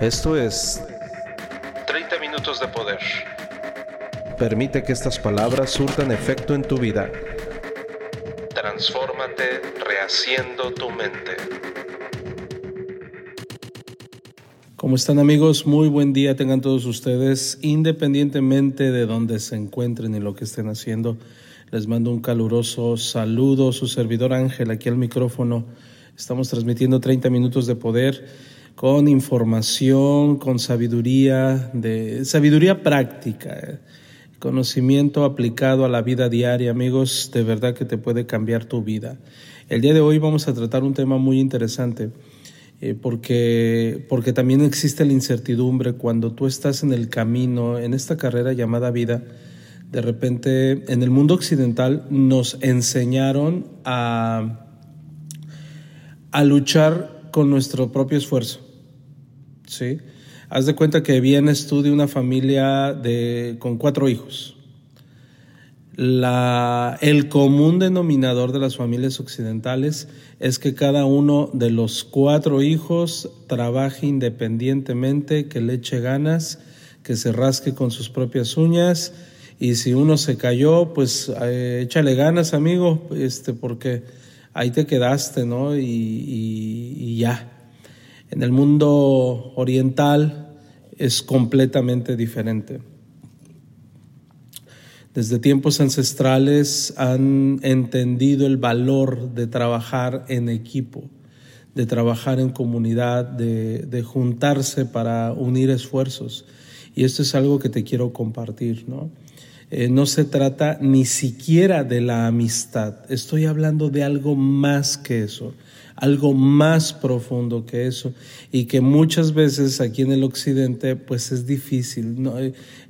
Esto es 30 minutos de poder. Permite que estas palabras surtan efecto en tu vida. Transfórmate rehaciendo tu mente. ¿Cómo están amigos? Muy buen día tengan todos ustedes, independientemente de donde se encuentren y lo que estén haciendo. Les mando un caluroso saludo, su servidor Ángel aquí al micrófono. Estamos transmitiendo 30 minutos de poder con información, con sabiduría, de sabiduría práctica, conocimiento aplicado a la vida diaria, amigos, de verdad que te puede cambiar tu vida. El día de hoy vamos a tratar un tema muy interesante. Eh, porque, porque también existe la incertidumbre cuando tú estás en el camino, en esta carrera llamada vida, de repente en el mundo occidental nos enseñaron a, a luchar con nuestro propio esfuerzo. ¿Sí? Haz de cuenta que vienes tú de una familia de, con cuatro hijos. La, el común denominador de las familias occidentales es que cada uno de los cuatro hijos trabaje independientemente, que le eche ganas, que se rasque con sus propias uñas y si uno se cayó, pues eh, échale ganas, amigo, este, porque ahí te quedaste, ¿no? y ya. En el mundo oriental es completamente diferente. Desde tiempos ancestrales han entendido el valor de trabajar en equipo, de trabajar en comunidad, de, juntarse para unir esfuerzos. Y esto es algo que te quiero compartir, ¿no? Eh, no se trata ni siquiera de la amistad, estoy hablando de algo más que eso algo más profundo que eso y que muchas veces aquí en el occidente pues es difícil, ¿no?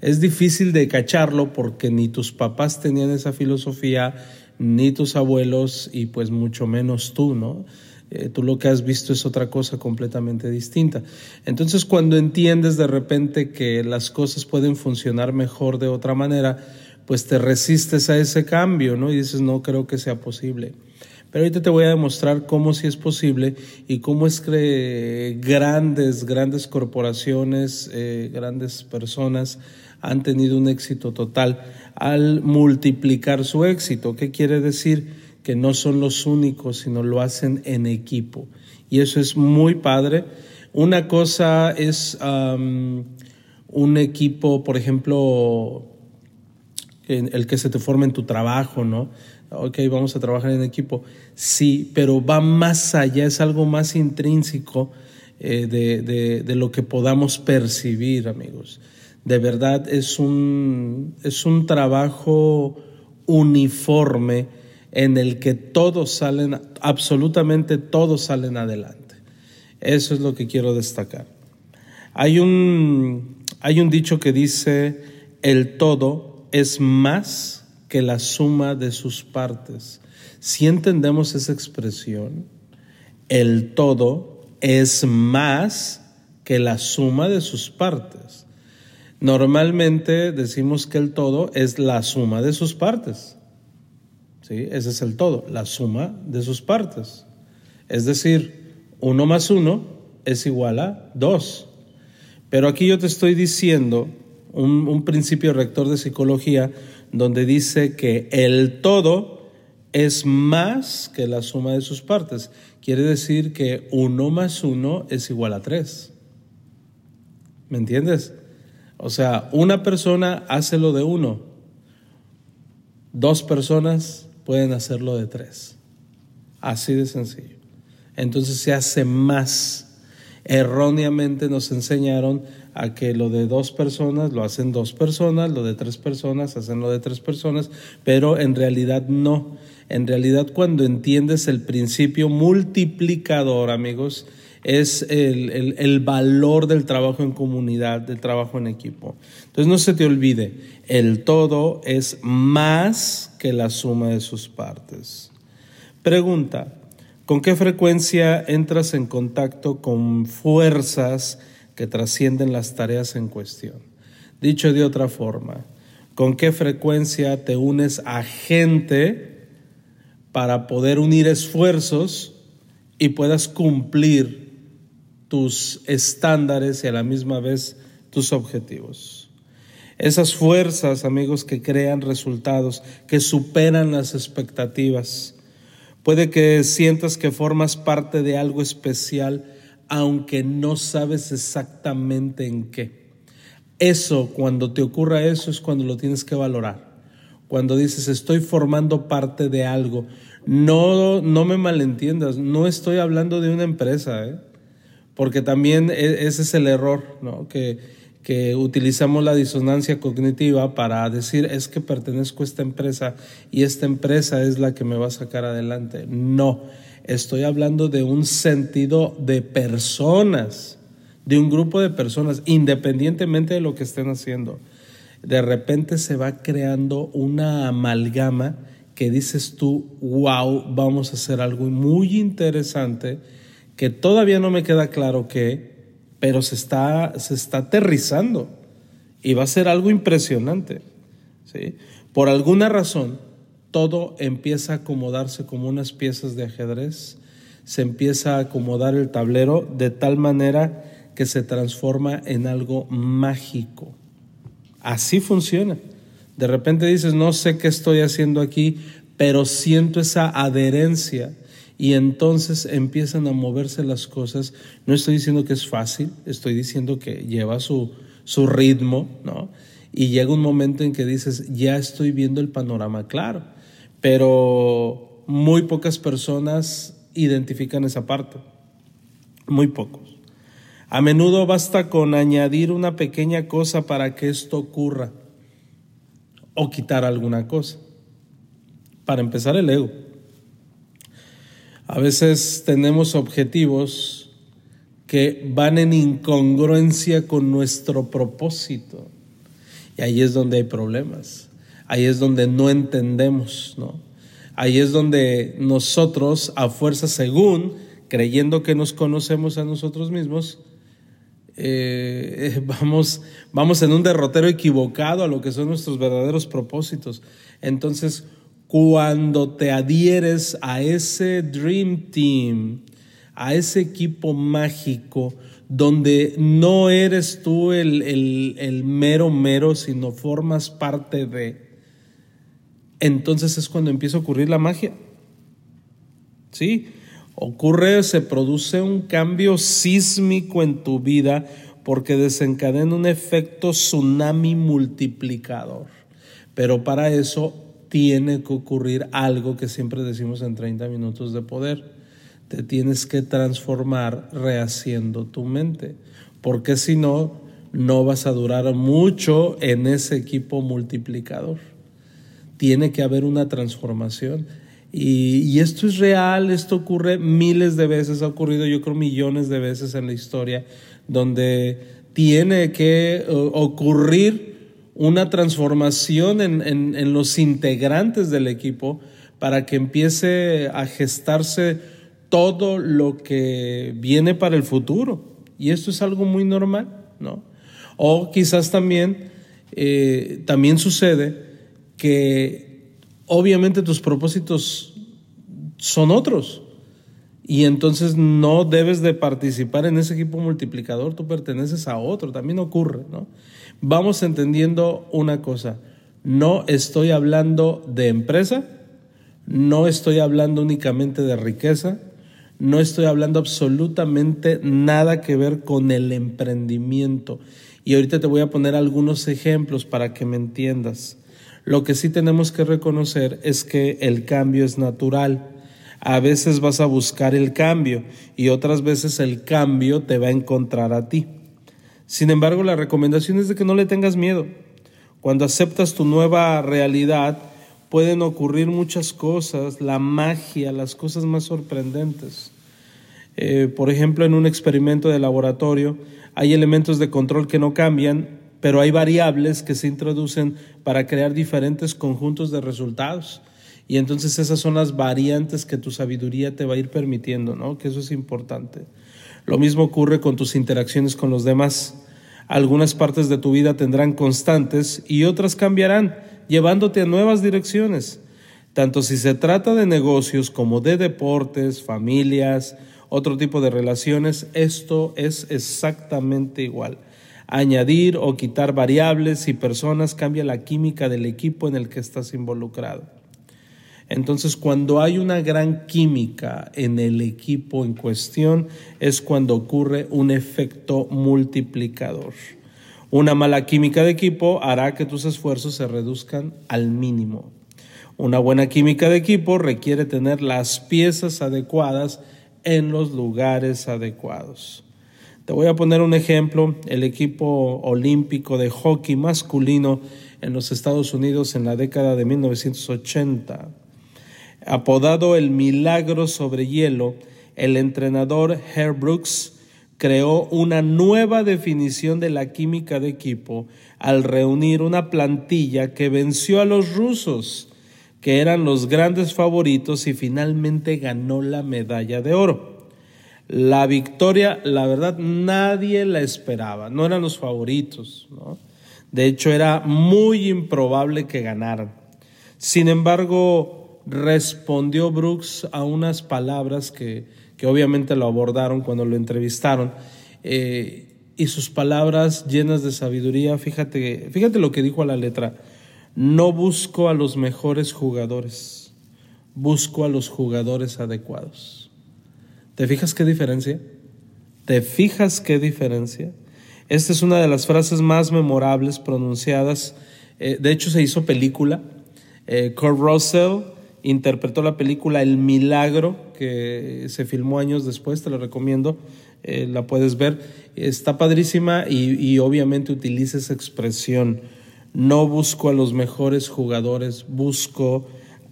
es difícil de cacharlo porque ni tus papás tenían esa filosofía, ni tus abuelos y pues mucho menos tú, ¿no? Eh, tú lo que has visto es otra cosa completamente distinta. Entonces cuando entiendes de repente que las cosas pueden funcionar mejor de otra manera, pues te resistes a ese cambio, ¿no? Y dices, no creo que sea posible. Pero ahorita te voy a demostrar cómo sí es posible y cómo es que grandes, grandes corporaciones, eh, grandes personas han tenido un éxito total al multiplicar su éxito. ¿Qué quiere decir? Que no son los únicos, sino lo hacen en equipo. Y eso es muy padre. Una cosa es un equipo, por ejemplo, el que se te forma en tu trabajo, ¿no? ok, vamos a trabajar en equipo. Sí, pero va más allá, es algo más intrínseco eh, de, lo que podamos percibir, amigos. De verdad es un, es un trabajo uniforme en el que todos salen, absolutamente todos salen adelante. Eso es lo que quiero destacar. Hay un, hay un dicho que dice, el todo es más que la suma de sus partes. Si entendemos esa expresión, el todo es más que la suma de sus partes. Normalmente decimos que el todo es la suma de sus partes. ¿Sí? Ese es el todo, la suma de sus partes. Es decir, uno más uno es igual a dos. Pero aquí yo te estoy diciendo un, principio rector de psicología donde dice que el todo es más que la suma de sus partes. Quiere decir que uno más uno es igual a tres. ¿Me entiendes? O sea, una persona hace lo de uno, dos personas pueden hacerlo de tres. Así de sencillo. Entonces se hace más. Erróneamente nos enseñaron a que lo de dos personas lo hacen dos personas, lo de tres personas hacen lo de tres personas, pero en realidad no. En realidad cuando entiendes el principio multiplicador, amigos, es el, el, valor del trabajo en comunidad, del trabajo en equipo. Entonces no se te olvide, el todo es más que la suma de sus partes. Pregunta, ¿con qué frecuencia entras en contacto con fuerzas que trascienden las tareas en cuestión. Dicho de otra forma, ¿con qué frecuencia te unes a gente para poder unir esfuerzos y puedas cumplir tus estándares y a la misma vez tus objetivos. Esas fuerzas, amigos, que crean resultados, que superan las expectativas. Puede que sientas que formas parte de algo especial, aunque no sabes exactamente en qué. Eso, cuando te ocurra eso, es cuando lo tienes que valorar. Cuando dices, estoy formando parte de algo. No, no me malentiendas, no estoy hablando de una empresa, ¿eh? porque también e, ese es el error, ¿no? que, que utilizamos la disonancia cognitiva para decir es que pertenezco a esta empresa y esta empresa es la que me va a sacar adelante. No, estoy hablando de un sentido de personas, de un grupo de personas, independientemente de lo que estén haciendo. De repente se va creando una amalgama que dices tú, wow, vamos a hacer algo muy interesante que todavía no me queda claro qué, pero se está, se está aterrizando y va a ser algo impresionante. ¿sí? Por alguna razón, todo empieza a acomodarse como unas piezas de ajedrez, se empieza a acomodar el tablero de tal manera que se transforma en algo mágico. Así funciona. De repente dices, no sé qué estoy haciendo aquí, pero siento esa adherencia y entonces empiezan a moverse las cosas. No estoy diciendo que es fácil, estoy diciendo que lleva su, su ritmo, ¿no? Y llega un momento en que dices, ya estoy viendo el panorama claro, pero muy pocas personas identifican esa parte, muy pocos. A menudo basta con añadir una pequeña cosa para que esto ocurra o quitar alguna cosa. Para empezar, el ego. A veces tenemos objetivos que van en incongruencia con nuestro propósito. Y ahí es donde hay problemas. Ahí es donde no entendemos, ¿no? Ahí es donde nosotros, a fuerza según, creyendo que nos conocemos a nosotros mismos, eh, vamos, vamos en un derrotero equivocado a lo que son nuestros verdaderos propósitos. Entonces, cuando te adhieres a ese Dream Team, a ese equipo mágico, donde no eres tú el, el, mero mero, sino formas parte de, entonces es cuando empieza a ocurrir la magia. ¿Sí? Ocurre, se produce un cambio sísmico en tu vida porque desencadena un efecto tsunami multiplicador. Pero para eso tiene que ocurrir algo que siempre decimos en 30 minutos de poder. Te tienes que transformar rehaciendo tu mente, porque si no, no vas a durar mucho en ese equipo multiplicador. Tiene que haber una transformación. Y, esto es real, esto ocurre miles de veces, ha ocurrido yo creo millones de veces en la historia, donde tiene que eh, ocurrir una transformación en, los integrantes del equipo para que empiece a gestarse todo lo que viene para el futuro. Y esto es algo muy normal, ¿no? O quizás también, eh, también sucede que obviamente tus propósitos son otros. Y entonces no debes de participar en ese equipo multiplicador, tú perteneces a otro, también ocurre, ¿no? Vamos entendiendo una cosa, no estoy hablando de empresa, no estoy hablando únicamente de riqueza, no estoy hablando absolutamente nada que ver con el emprendimiento. Y ahorita te voy a poner algunos ejemplos para que me entiendas. Lo que sí tenemos que reconocer es que el cambio es natural. A veces vas a buscar el cambio y otras veces el cambio te va a encontrar a ti. Sin embargo, la recomendación es de que no le tengas miedo. Cuando aceptas tu nueva realidad, pueden ocurrir muchas cosas, la magia, las cosas más sorprendentes. Eh, por ejemplo, en un experimento de laboratorio hay elementos de control que no cambian pero hay variables que se introducen para crear diferentes conjuntos de resultados. Y entonces esas son las variantes que tu sabiduría te va a ir permitiendo, ¿no? Que eso es importante. Lo mismo ocurre con tus interacciones con los demás. Algunas partes de tu vida tendrán constantes y otras cambiarán, llevándote a nuevas direcciones. Tanto si se trata de negocios como de deportes, familias otro tipo de relaciones, esto es exactamente igual. Añadir o quitar variables y personas cambia la química del equipo en el que estás involucrado. Entonces, cuando hay una gran química en el equipo en cuestión, es cuando ocurre un efecto multiplicador. Una mala química de equipo hará que tus esfuerzos se reduzcan al mínimo. Una buena química de equipo requiere tener las piezas adecuadas en los lugares adecuados. Te voy a poner un ejemplo, el equipo olímpico de hockey masculino en los Estados Unidos en la década de 1980. Apodado el milagro sobre hielo, el entrenador Herb Brooks creó una nueva definición de la química de equipo al reunir una plantilla que venció a los rusos, que eran los grandes favoritos y finalmente ganó la medalla de oro. La victoria, la verdad, nadie la esperaba, no eran los favoritos, De hecho, era muy improbable que ganaran. Sin embargo, respondió Brooks a unas palabras que, obviamente lo abordaron cuando lo entrevistaron. Eh, y sus palabras llenas de sabiduría, fíjate, fíjate lo que dijo a la letra, no busco a los mejores jugadores, busco a los jugadores adecuados. ¿Te fijas qué diferencia? ¿Te fijas qué diferencia? Esta es una de las frases más memorables pronunciadas. Eh, de hecho, se hizo película. Eh, Kurt Russell interpretó la película El Milagro, que se filmó años después, te lo recomiendo, eh, la puedes ver. Está padrísima y, y obviamente utiliza esa expresión. No busco a los mejores jugadores, busco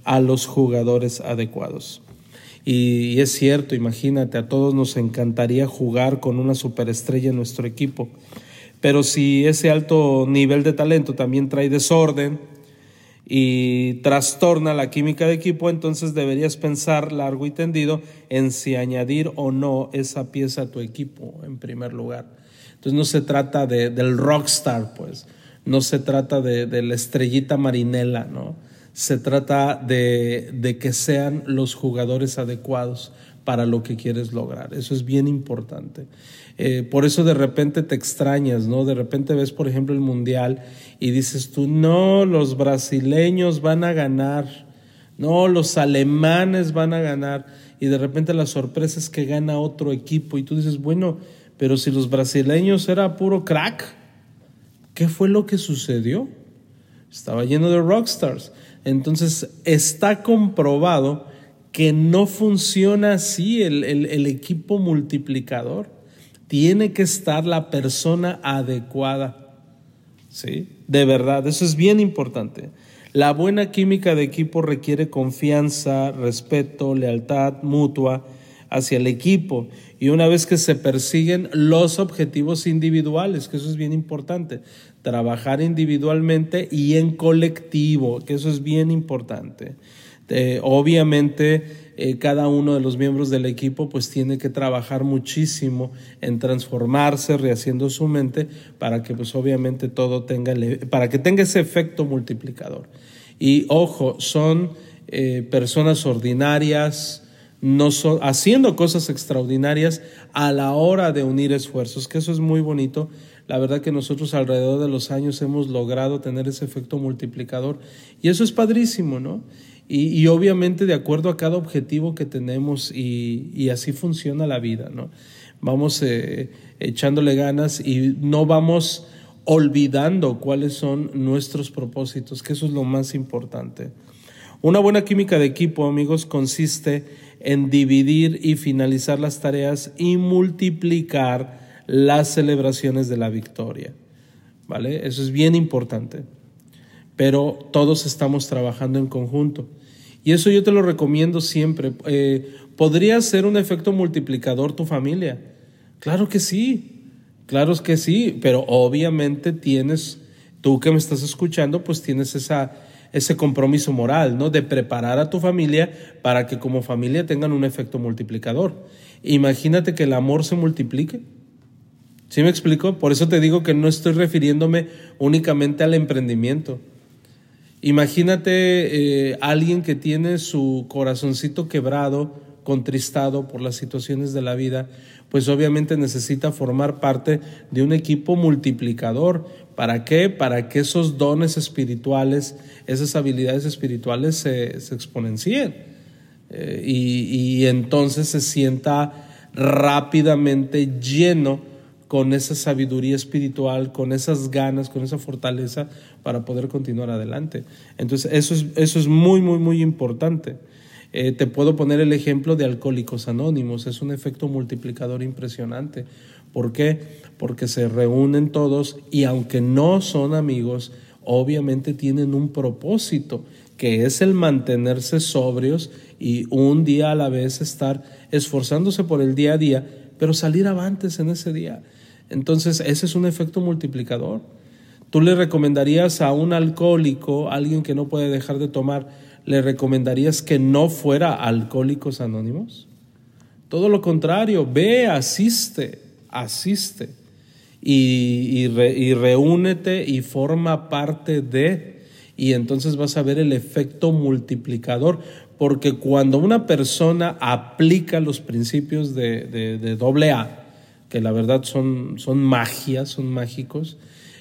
a los jugadores adecuados. Y, es cierto, imagínate, a todos nos encantaría jugar con una superestrella en nuestro equipo. Pero si ese alto nivel de talento también trae desorden, y trastorna la química de equipo, entonces deberías pensar largo y tendido en si añadir o no esa pieza a tu equipo en primer lugar. Entonces no se trata de, del rockstar, pues, no se trata de, de la estrellita marinela, ¿no? Se trata de, de que sean los jugadores adecuados para lo que quieres lograr. Eso es bien importante. Eh, por eso de repente te extrañas, ¿no? De repente ves, por ejemplo, el Mundial y dices tú, no, los brasileños van a ganar, no, los alemanes van a ganar. Y de repente la sorpresa es que gana otro equipo y tú dices, bueno, pero si los brasileños era puro crack, ¿qué fue lo que sucedió? Estaba lleno de rockstars. Entonces está comprobado que no funciona así el, equipo multiplicador. Tiene que estar la persona adecuada. ¿Sí? De verdad, eso es bien importante. La buena química de equipo requiere confianza, respeto, lealtad mutua hacia el equipo. Y una vez que se persiguen los objetivos individuales, que eso es bien importante, trabajar individualmente y en colectivo, que eso es bien importante. Eh, obviamente, eh, cada uno de los miembros del equipo pues tiene que trabajar muchísimo en transformarse, rehaciendo su mente para que pues obviamente todo tenga, para que tenga ese efecto multiplicador. Y ojo, son eh, personas ordinarias, no son, haciendo cosas extraordinarias a la hora de unir esfuerzos, que eso es muy bonito. La verdad que nosotros alrededor de los años hemos logrado tener ese efecto multiplicador y eso es padrísimo, ¿no? Y, obviamente de acuerdo a cada objetivo que tenemos y, así funciona la vida, ¿no? Vamos eh, echándole ganas y no vamos olvidando cuáles son nuestros propósitos, que eso es lo más importante. Una buena química de equipo, amigos, consiste en dividir y finalizar las tareas y multiplicar las celebraciones de la victoria. ¿Vale? Eso es bien importante pero todos estamos trabajando en conjunto. Y eso yo te lo recomiendo siempre. Eh, ¿Podría ser un efecto multiplicador tu familia? Claro que sí, claro que sí, pero obviamente tienes, tú que me estás escuchando, pues tienes esa, ese compromiso moral, ¿no? De preparar a tu familia para que como familia tengan un efecto multiplicador. Imagínate que el amor se multiplique. ¿Sí me explico? Por eso te digo que no estoy refiriéndome únicamente al emprendimiento. Imagínate eh, alguien que tiene su corazoncito quebrado contristado por las situaciones de la vida, pues obviamente necesita formar parte de un equipo multiplicador. ¿Para qué? Para que esos dones espirituales, esas habilidades espirituales se, exponencien eh, y entonces se sienta rápidamente lleno con esa sabiduría espiritual, con esas ganas, con esa fortaleza para poder continuar adelante. Entonces, eso es, eso es muy, muy, muy importante. Eh, te puedo poner el ejemplo de Alcohólicos Anónimos, es un efecto multiplicador impresionante. ¿Por qué? Porque se reúnen todos y aunque no son amigos, obviamente tienen un propósito, que es el mantenerse sobrios y un día a la vez estar esforzándose por el día a día, pero salir avantes en ese día. Entonces, ese es un efecto multiplicador. ¿Tú le recomendarías a un alcohólico, alguien que no puede dejar de tomar, le recomendarías que no fuera alcohólicos anónimos? Todo lo contrario, ve, asiste, asiste y, y reúnete y forma parte de, y entonces vas a ver el efecto multiplicador, porque cuando una persona aplica los principios de, doble A, que la verdad son, son magias, son mágicos,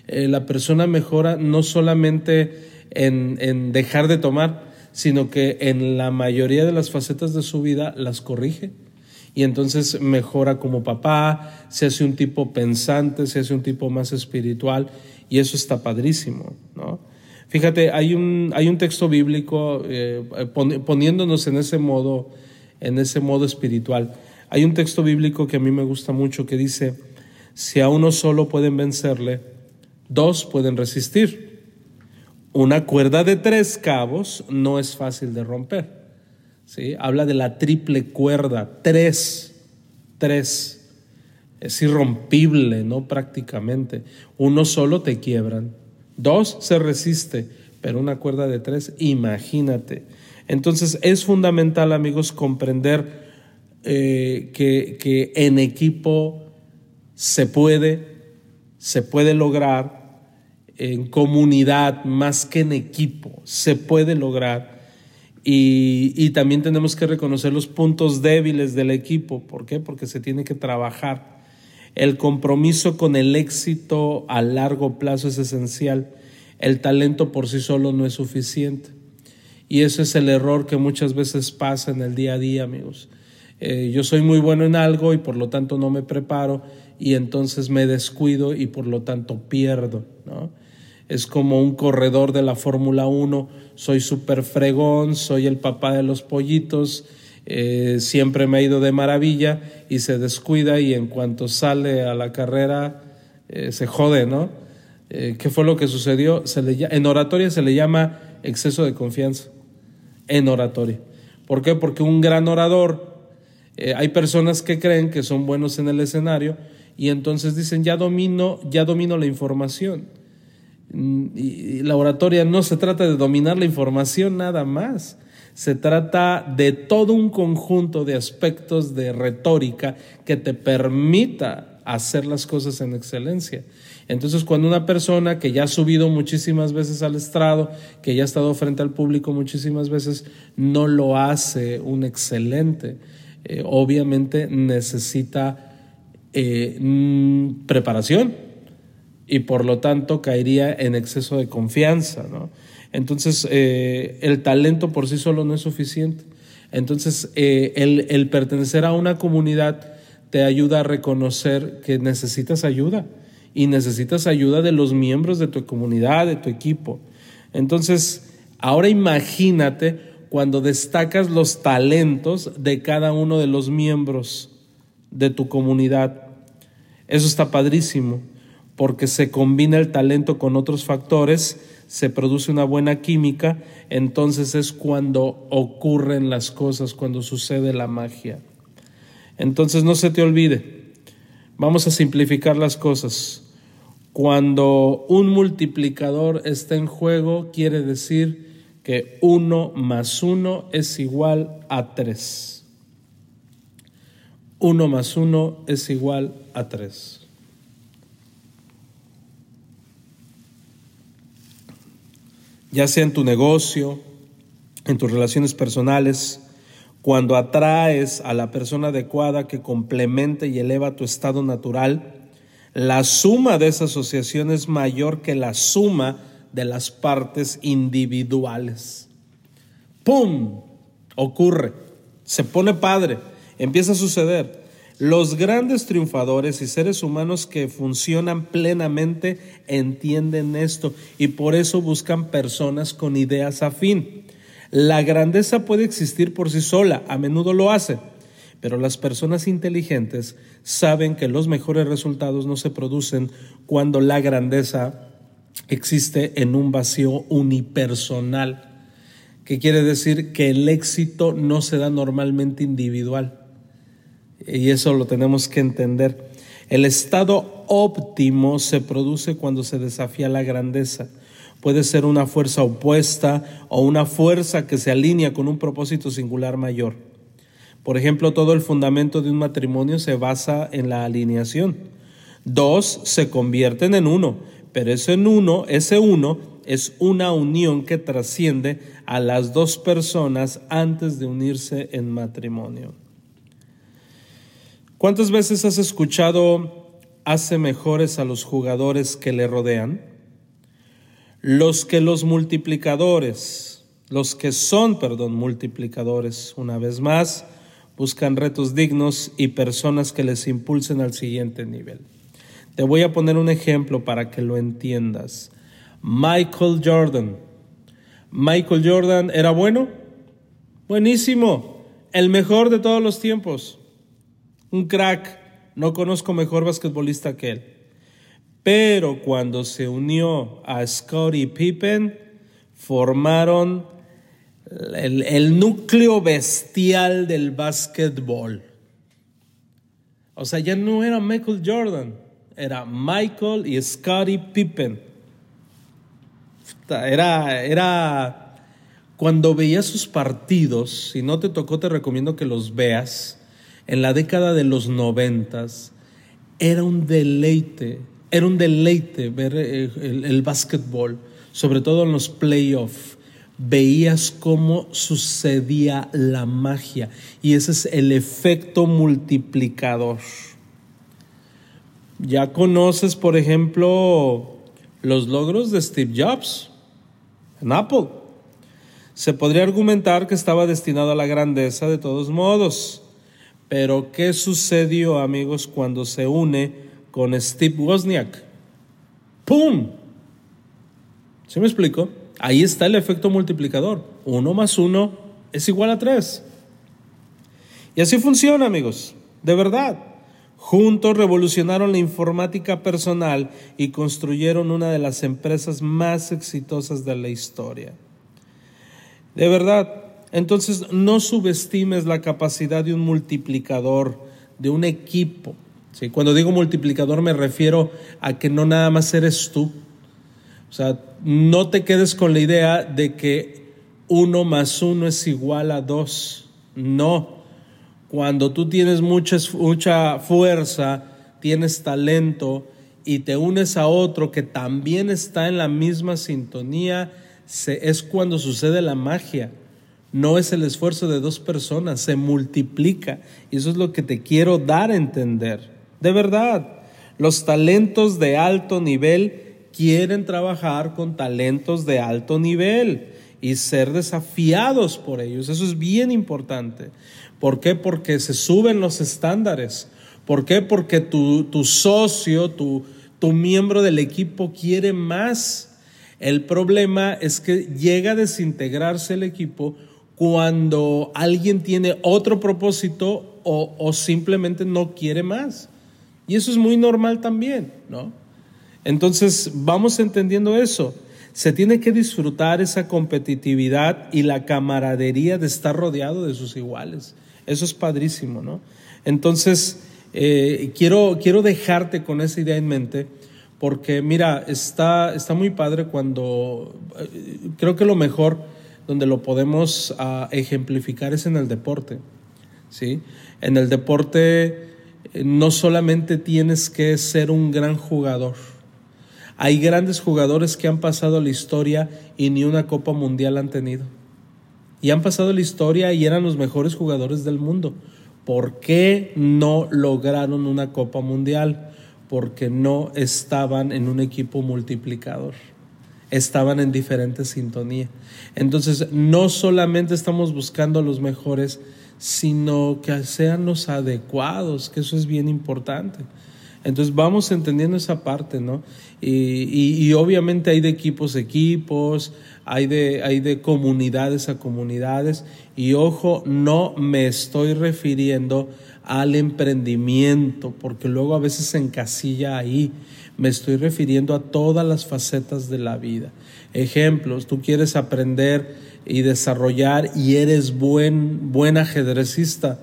eh, la persona mejora no solamente en, en dejar de tomar, sino que en la mayoría de las facetas de su vida las corrige. Y entonces mejora como papá, se hace un tipo pensante, se hace un tipo más espiritual, y eso está padrísimo, ¿no? Fíjate, hay un, hay un texto bíblico eh, poniéndonos en ese modo, en ese modo espiritual. Hay un texto bíblico que a mí me gusta mucho que dice, si a uno solo pueden vencerle, dos pueden resistir. Una cuerda de tres cabos no es fácil de romper. ¿sí? Habla de la triple cuerda, tres, tres. Es irrompible, ¿no? Prácticamente. Uno solo te quiebran Dos, se resiste, pero una cuerda de tres, imagínate. Entonces es fundamental, amigos, comprender eh, que, que en equipo se puede, se puede lograr, en comunidad más que en equipo, se puede lograr. Y, y, también tenemos que reconocer los puntos débiles del equipo. ¿Por qué? Porque se tiene que trabajar. El compromiso con el éxito a largo plazo es esencial. El talento por sí solo no es suficiente. Y ese es el error que muchas veces pasa en el día a día, amigos. Eh, yo soy muy bueno en algo y por lo tanto no me preparo y entonces me descuido y por lo tanto pierdo. ¿no? Es como un corredor de la Fórmula 1, soy súper fregón, soy el papá de los pollitos, eh, siempre me ha ido de maravilla y se descuida y en cuanto sale a la carrera eh, se jode, ¿no? Eh, ¿Qué fue lo que sucedió? Se le, en oratoria se le llama exceso de confianza, en oratoria. ¿Por qué? Porque un gran orador, hay personas que creen que son buenos en el escenario y entonces dicen, ya domino, ya domino la información. Mm, y la oratoria no se trata de dominar la información nada más se trata de todo un conjunto de aspectos de retórica que te permita hacer las cosas en excelencia. Entonces, cuando una persona que ya ha subido muchísimas veces al estrado, que ya ha estado frente al público muchísimas veces, no lo hace un excelente, eh, obviamente necesita eh, mm, preparación y por lo tanto caería en exceso de confianza, ¿no? Entonces, eh, el talento por sí solo no es suficiente. Entonces, eh, el, pertenecer a una comunidad te ayuda a reconocer que necesitas ayuda y necesitas ayuda de los miembros de tu comunidad, de tu equipo. Entonces, ahora imagínate cuando destacas los talentos de cada uno de los miembros de tu comunidad. Eso está padrísimo, porque se combina el talento con otros factores se produce una buena química, entonces es cuando ocurren las cosas, cuando sucede la magia. Entonces no se te olvide, vamos a simplificar las cosas. Cuando un multiplicador está en juego, quiere decir que uno más uno es igual a tres. Uno más uno es igual a tres. Ya sea en tu negocio, en tus relaciones personales, Cuando atraes a la persona adecuada que complemente y eleva tu estado natural, la suma de esa asociación es mayor que la suma de las partes individuales. ¡Pum! Ocurre, se pone padre, empieza a suceder. Los grandes triunfadores y seres humanos que funcionan plenamente entienden esto y por eso buscan personas con ideas afín. La grandeza puede existir por sí sola, a menudo lo hace, pero las personas inteligentes saben que los mejores resultados no se producen cuando la grandeza existe en un vacío unipersonal, que quiere decir que el éxito no se da normalmente individual. Y eso lo tenemos que entender. El estado óptimo se produce cuando se desafía la grandeza. Puede ser una fuerza opuesta o una fuerza que se alinea con un propósito singular mayor. Por ejemplo, todo el fundamento de un matrimonio se basa en la alineación. Dos se convierten en uno, pero ese uno, ese uno es una unión que trasciende a las dos personas antes de unirse en matrimonio. ¿Cuántas veces has escuchado hace mejores a los jugadores que le rodean? los que los multiplicadores, los que son, perdón, multiplicadores, una vez más, buscan retos dignos y personas que les impulsen al siguiente nivel. Te voy a poner un ejemplo para que lo entiendas. Michael Jordan. Michael Jordan era bueno, buenísimo, el mejor de todos los tiempos, un crack. No conozco mejor basquetbolista que él. Pero cuando se unió a Scottie Pippen, formaron el, el núcleo bestial del básquetbol. O sea, ya no era Michael Jordan, era Michael y Scottie Pippen. Era, era cuando veías sus partidos, si no te tocó, te recomiendo que los veas. En la década de los noventas, era un deleite era un deleite ver eh, el, el, básquetbol, sobre todo en los playoffs. Veías cómo sucedía la magia y ese es el efecto multiplicador. Ya conoces, por ejemplo, los logros de Steve Jobs en Apple. Se podría argumentar que estaba destinado a la grandeza de todos modos. Pero ¿qué sucedió, amigos, cuando se une con Steve Wozniak. ¡Pum! ¿Se me explico? Ahí está el efecto multiplicador. Uno más uno es igual a tres. Y así funciona, amigos. De verdad. Juntos revolucionaron la informática personal y construyeron una de las empresas más exitosas de la historia. De verdad. Entonces, no subestimes la capacidad de un multiplicador, de un equipo. Cuando digo multiplicador me refiero a que no nada más eres tú. O sea, no te quedes con la idea de que uno más uno es igual a dos. No. Cuando tú tienes mucha, mucha fuerza, tienes talento y te unes a otro que también está en la misma sintonía, es cuando sucede la magia. No es el esfuerzo de dos personas, se multiplica. Y eso es lo que te quiero dar a entender. De verdad, los talentos de alto nivel quieren trabajar con talentos de alto nivel y ser desafiados por ellos. Eso es bien importante. ¿Por qué? Porque se suben los estándares. ¿Por qué? Porque tu, tu socio, tu, tu miembro del equipo quiere más. El problema es que llega a desintegrarse el equipo cuando alguien tiene otro propósito o, simplemente no quiere más. Y eso es muy normal también, ¿no? Entonces, vamos entendiendo eso. Se tiene que disfrutar esa competitividad y la camaradería de estar rodeado de sus iguales. Eso es padrísimo, ¿no? Entonces, eh, quiero, quiero dejarte con esa idea en mente, porque mira, está, está muy padre cuando, eh, creo que lo mejor donde lo podemos uh, ejemplificar es en el deporte, ¿sí? En el deporte no solamente tienes que ser un gran jugador. Hay grandes jugadores que han pasado la historia y ni una Copa Mundial han tenido. y han pasado la historia y eran los mejores jugadores del mundo. ¿Por qué no lograron una Copa Mundial? Porque no estaban en un equipo multiplicador estaban en diferente sintonía. Entonces, no solamente estamos buscando a los mejores, sino que sean los adecuados, que eso es bien importante. Entonces vamos entendiendo esa parte, ¿no? Y, obviamente hay de equipos a equipos, hay de, hay de comunidades a comunidades, y ojo, no me estoy refiriendo al emprendimiento, porque luego a veces se encasilla ahí. Me estoy refiriendo a todas las facetas de la vida. Ejemplos, tú quieres aprender y desarrollar y eres buen, buen ajedrecista.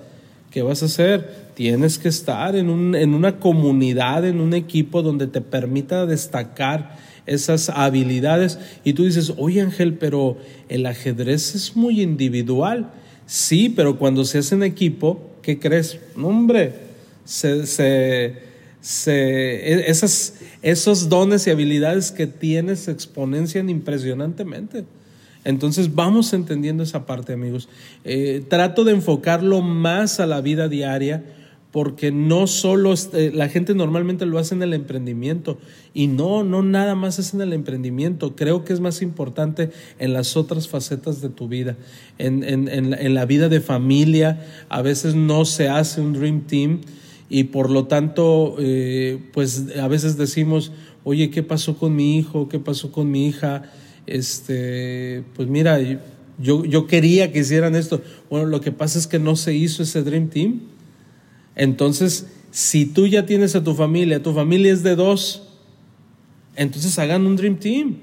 ¿Qué vas a hacer? Tienes que estar en, un, en una comunidad, en un equipo donde te permita destacar esas habilidades. Y tú dices, oye Ángel, pero el ajedrez es muy individual. Sí, pero cuando se hace en equipo, ¿qué crees? hombre, se, se, se, esas, esos dones y habilidades que tienes se exponencian impresionantemente. Entonces vamos entendiendo esa parte, amigos. Eh, trato de enfocarlo más a la vida diaria porque no solo eh, la gente normalmente lo hace en el emprendimiento y no, no nada más es en el emprendimiento, creo que es más importante en las otras facetas de tu vida, en, en, en, la vida de familia, a veces no se hace un Dream Team y por lo tanto, eh, pues a veces decimos, oye, ¿qué pasó con mi hijo? ¿Qué pasó con mi hija? Este, pues mira, yo, yo quería que hicieran esto. Bueno, lo que pasa es que no se hizo ese Dream Team entonces, si tú ya tienes a tu familia, tu familia es de dos, entonces hagan un Dream Team,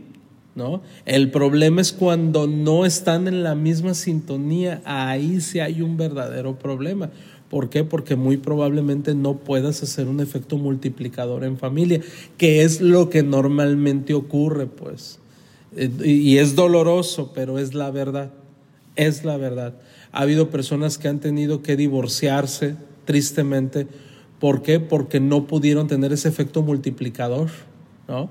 ¿no? El problema es cuando no están en la misma sintonía, ahí sí hay un verdadero problema. ¿Por qué? Porque muy probablemente no puedas hacer un efecto multiplicador en familia, que es lo que normalmente ocurre, pues. Eh, y es doloroso, pero es la verdad. Es la verdad. Ha habido personas que han tenido que divorciarse tristemente. ¿Por qué? Porque no pudieron tener ese efecto multiplicador, ¿no?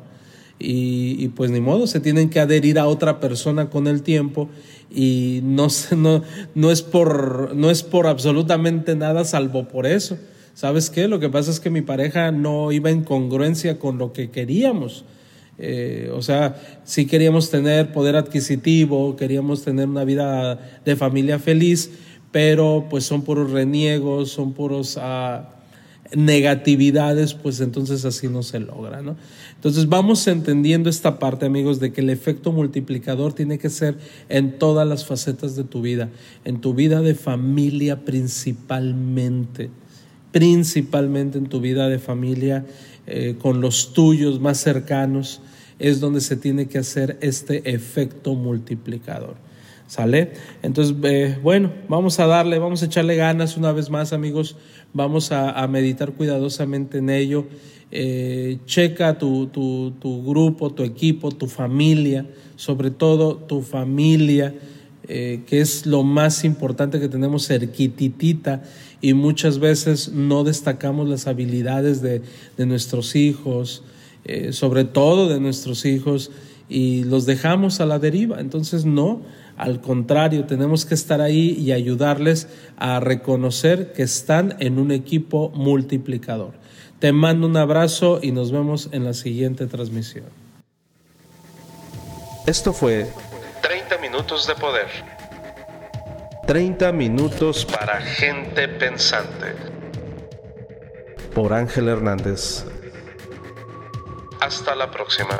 Y, pues ni modo, se tienen que adherir a otra persona con el tiempo y no, no, no, es por, no es por absolutamente nada salvo por eso. ¿Sabes qué? Lo que pasa es que mi pareja no iba en congruencia con lo que queríamos. Eh, o sea, sí queríamos tener poder adquisitivo, queríamos tener una vida de familia feliz, pero pues son puros reniegos, son puros ah, negatividades, pues entonces así no se logra, ¿no? Entonces vamos entendiendo esta parte, amigos, de que el efecto multiplicador tiene que ser en todas las facetas de tu vida, en tu vida de familia principalmente, principalmente en tu vida de familia eh, con los tuyos más cercanos, es donde se tiene que hacer este efecto multiplicador. ¿Sale? Entonces, eh, bueno, vamos a darle, vamos a echarle ganas una vez más, amigos. Vamos a, meditar cuidadosamente en ello. Eh, checa tu, tu, tu, grupo, tu equipo, tu familia, sobre todo tu familia, eh, que es lo más importante que tenemos cerquititita y muchas veces no destacamos las habilidades de, de nuestros hijos, sobre todo de nuestros hijos, y los dejamos a la deriva. Entonces, no al contrario, tenemos que estar ahí y ayudarles a reconocer que están en un equipo multiplicador. Te mando un abrazo y nos vemos en la siguiente transmisión. Esto fue 30 minutos de poder. 30 minutos para gente pensante. Por Ángel Hernández. Hasta la próxima.